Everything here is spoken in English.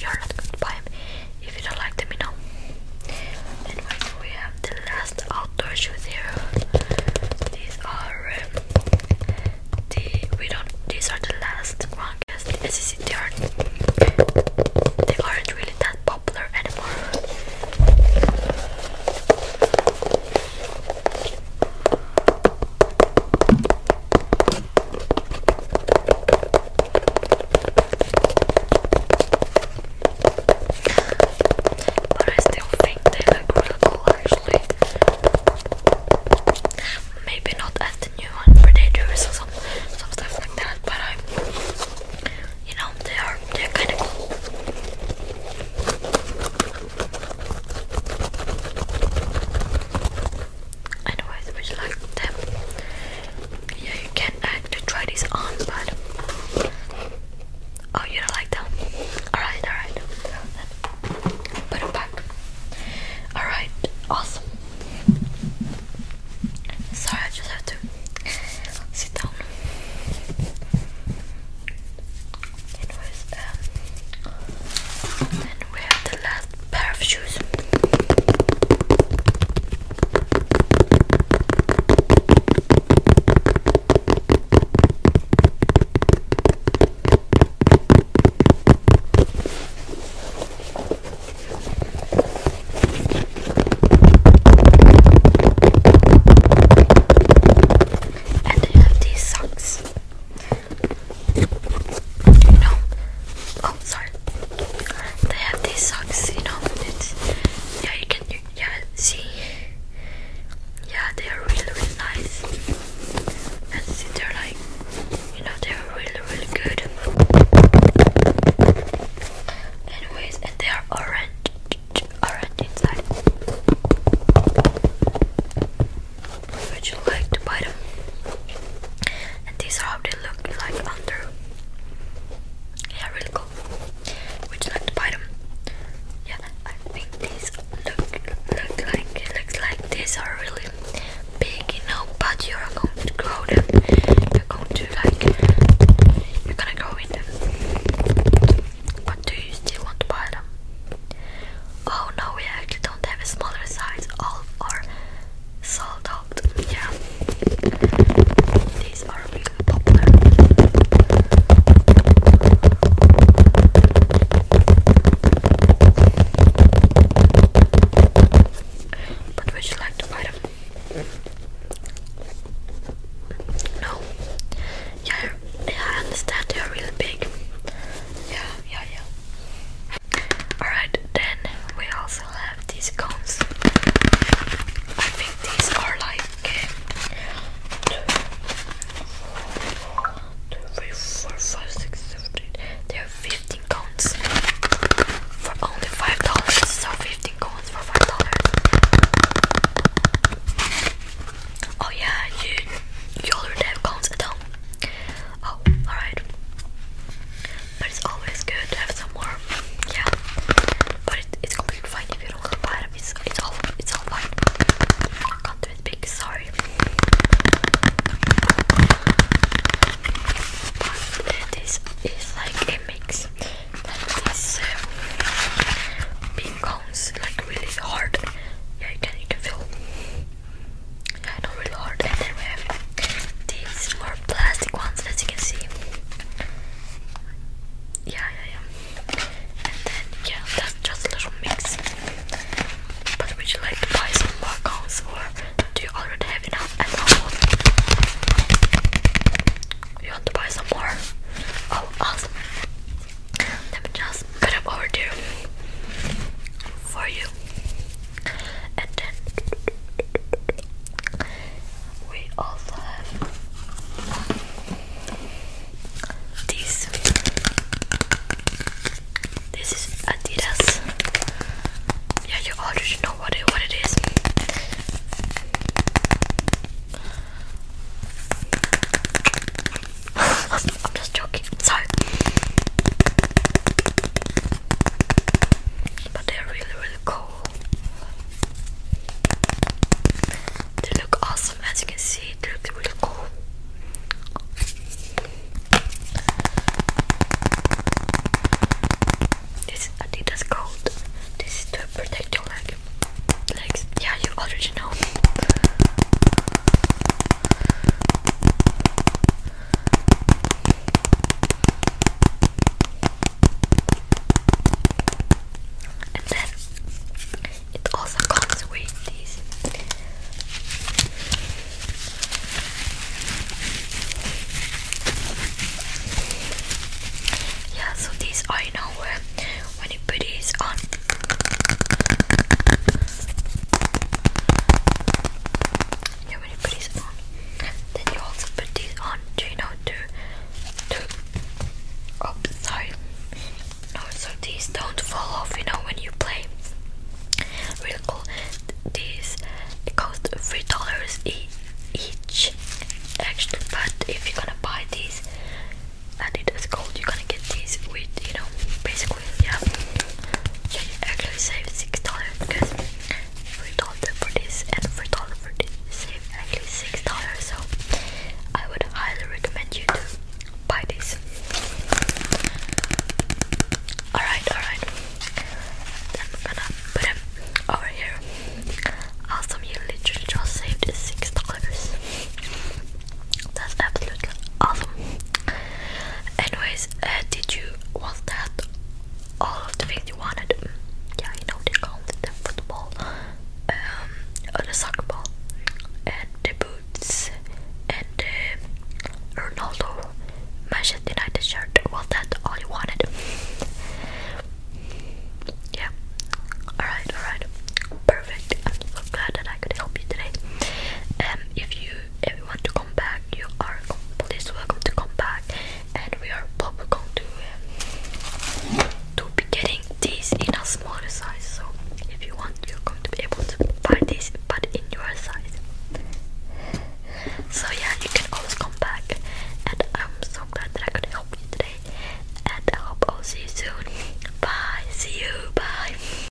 you're not. If you don't like them, you know. And we have? The last outdoor shoes here. These are um, the we don't. These are the last one this is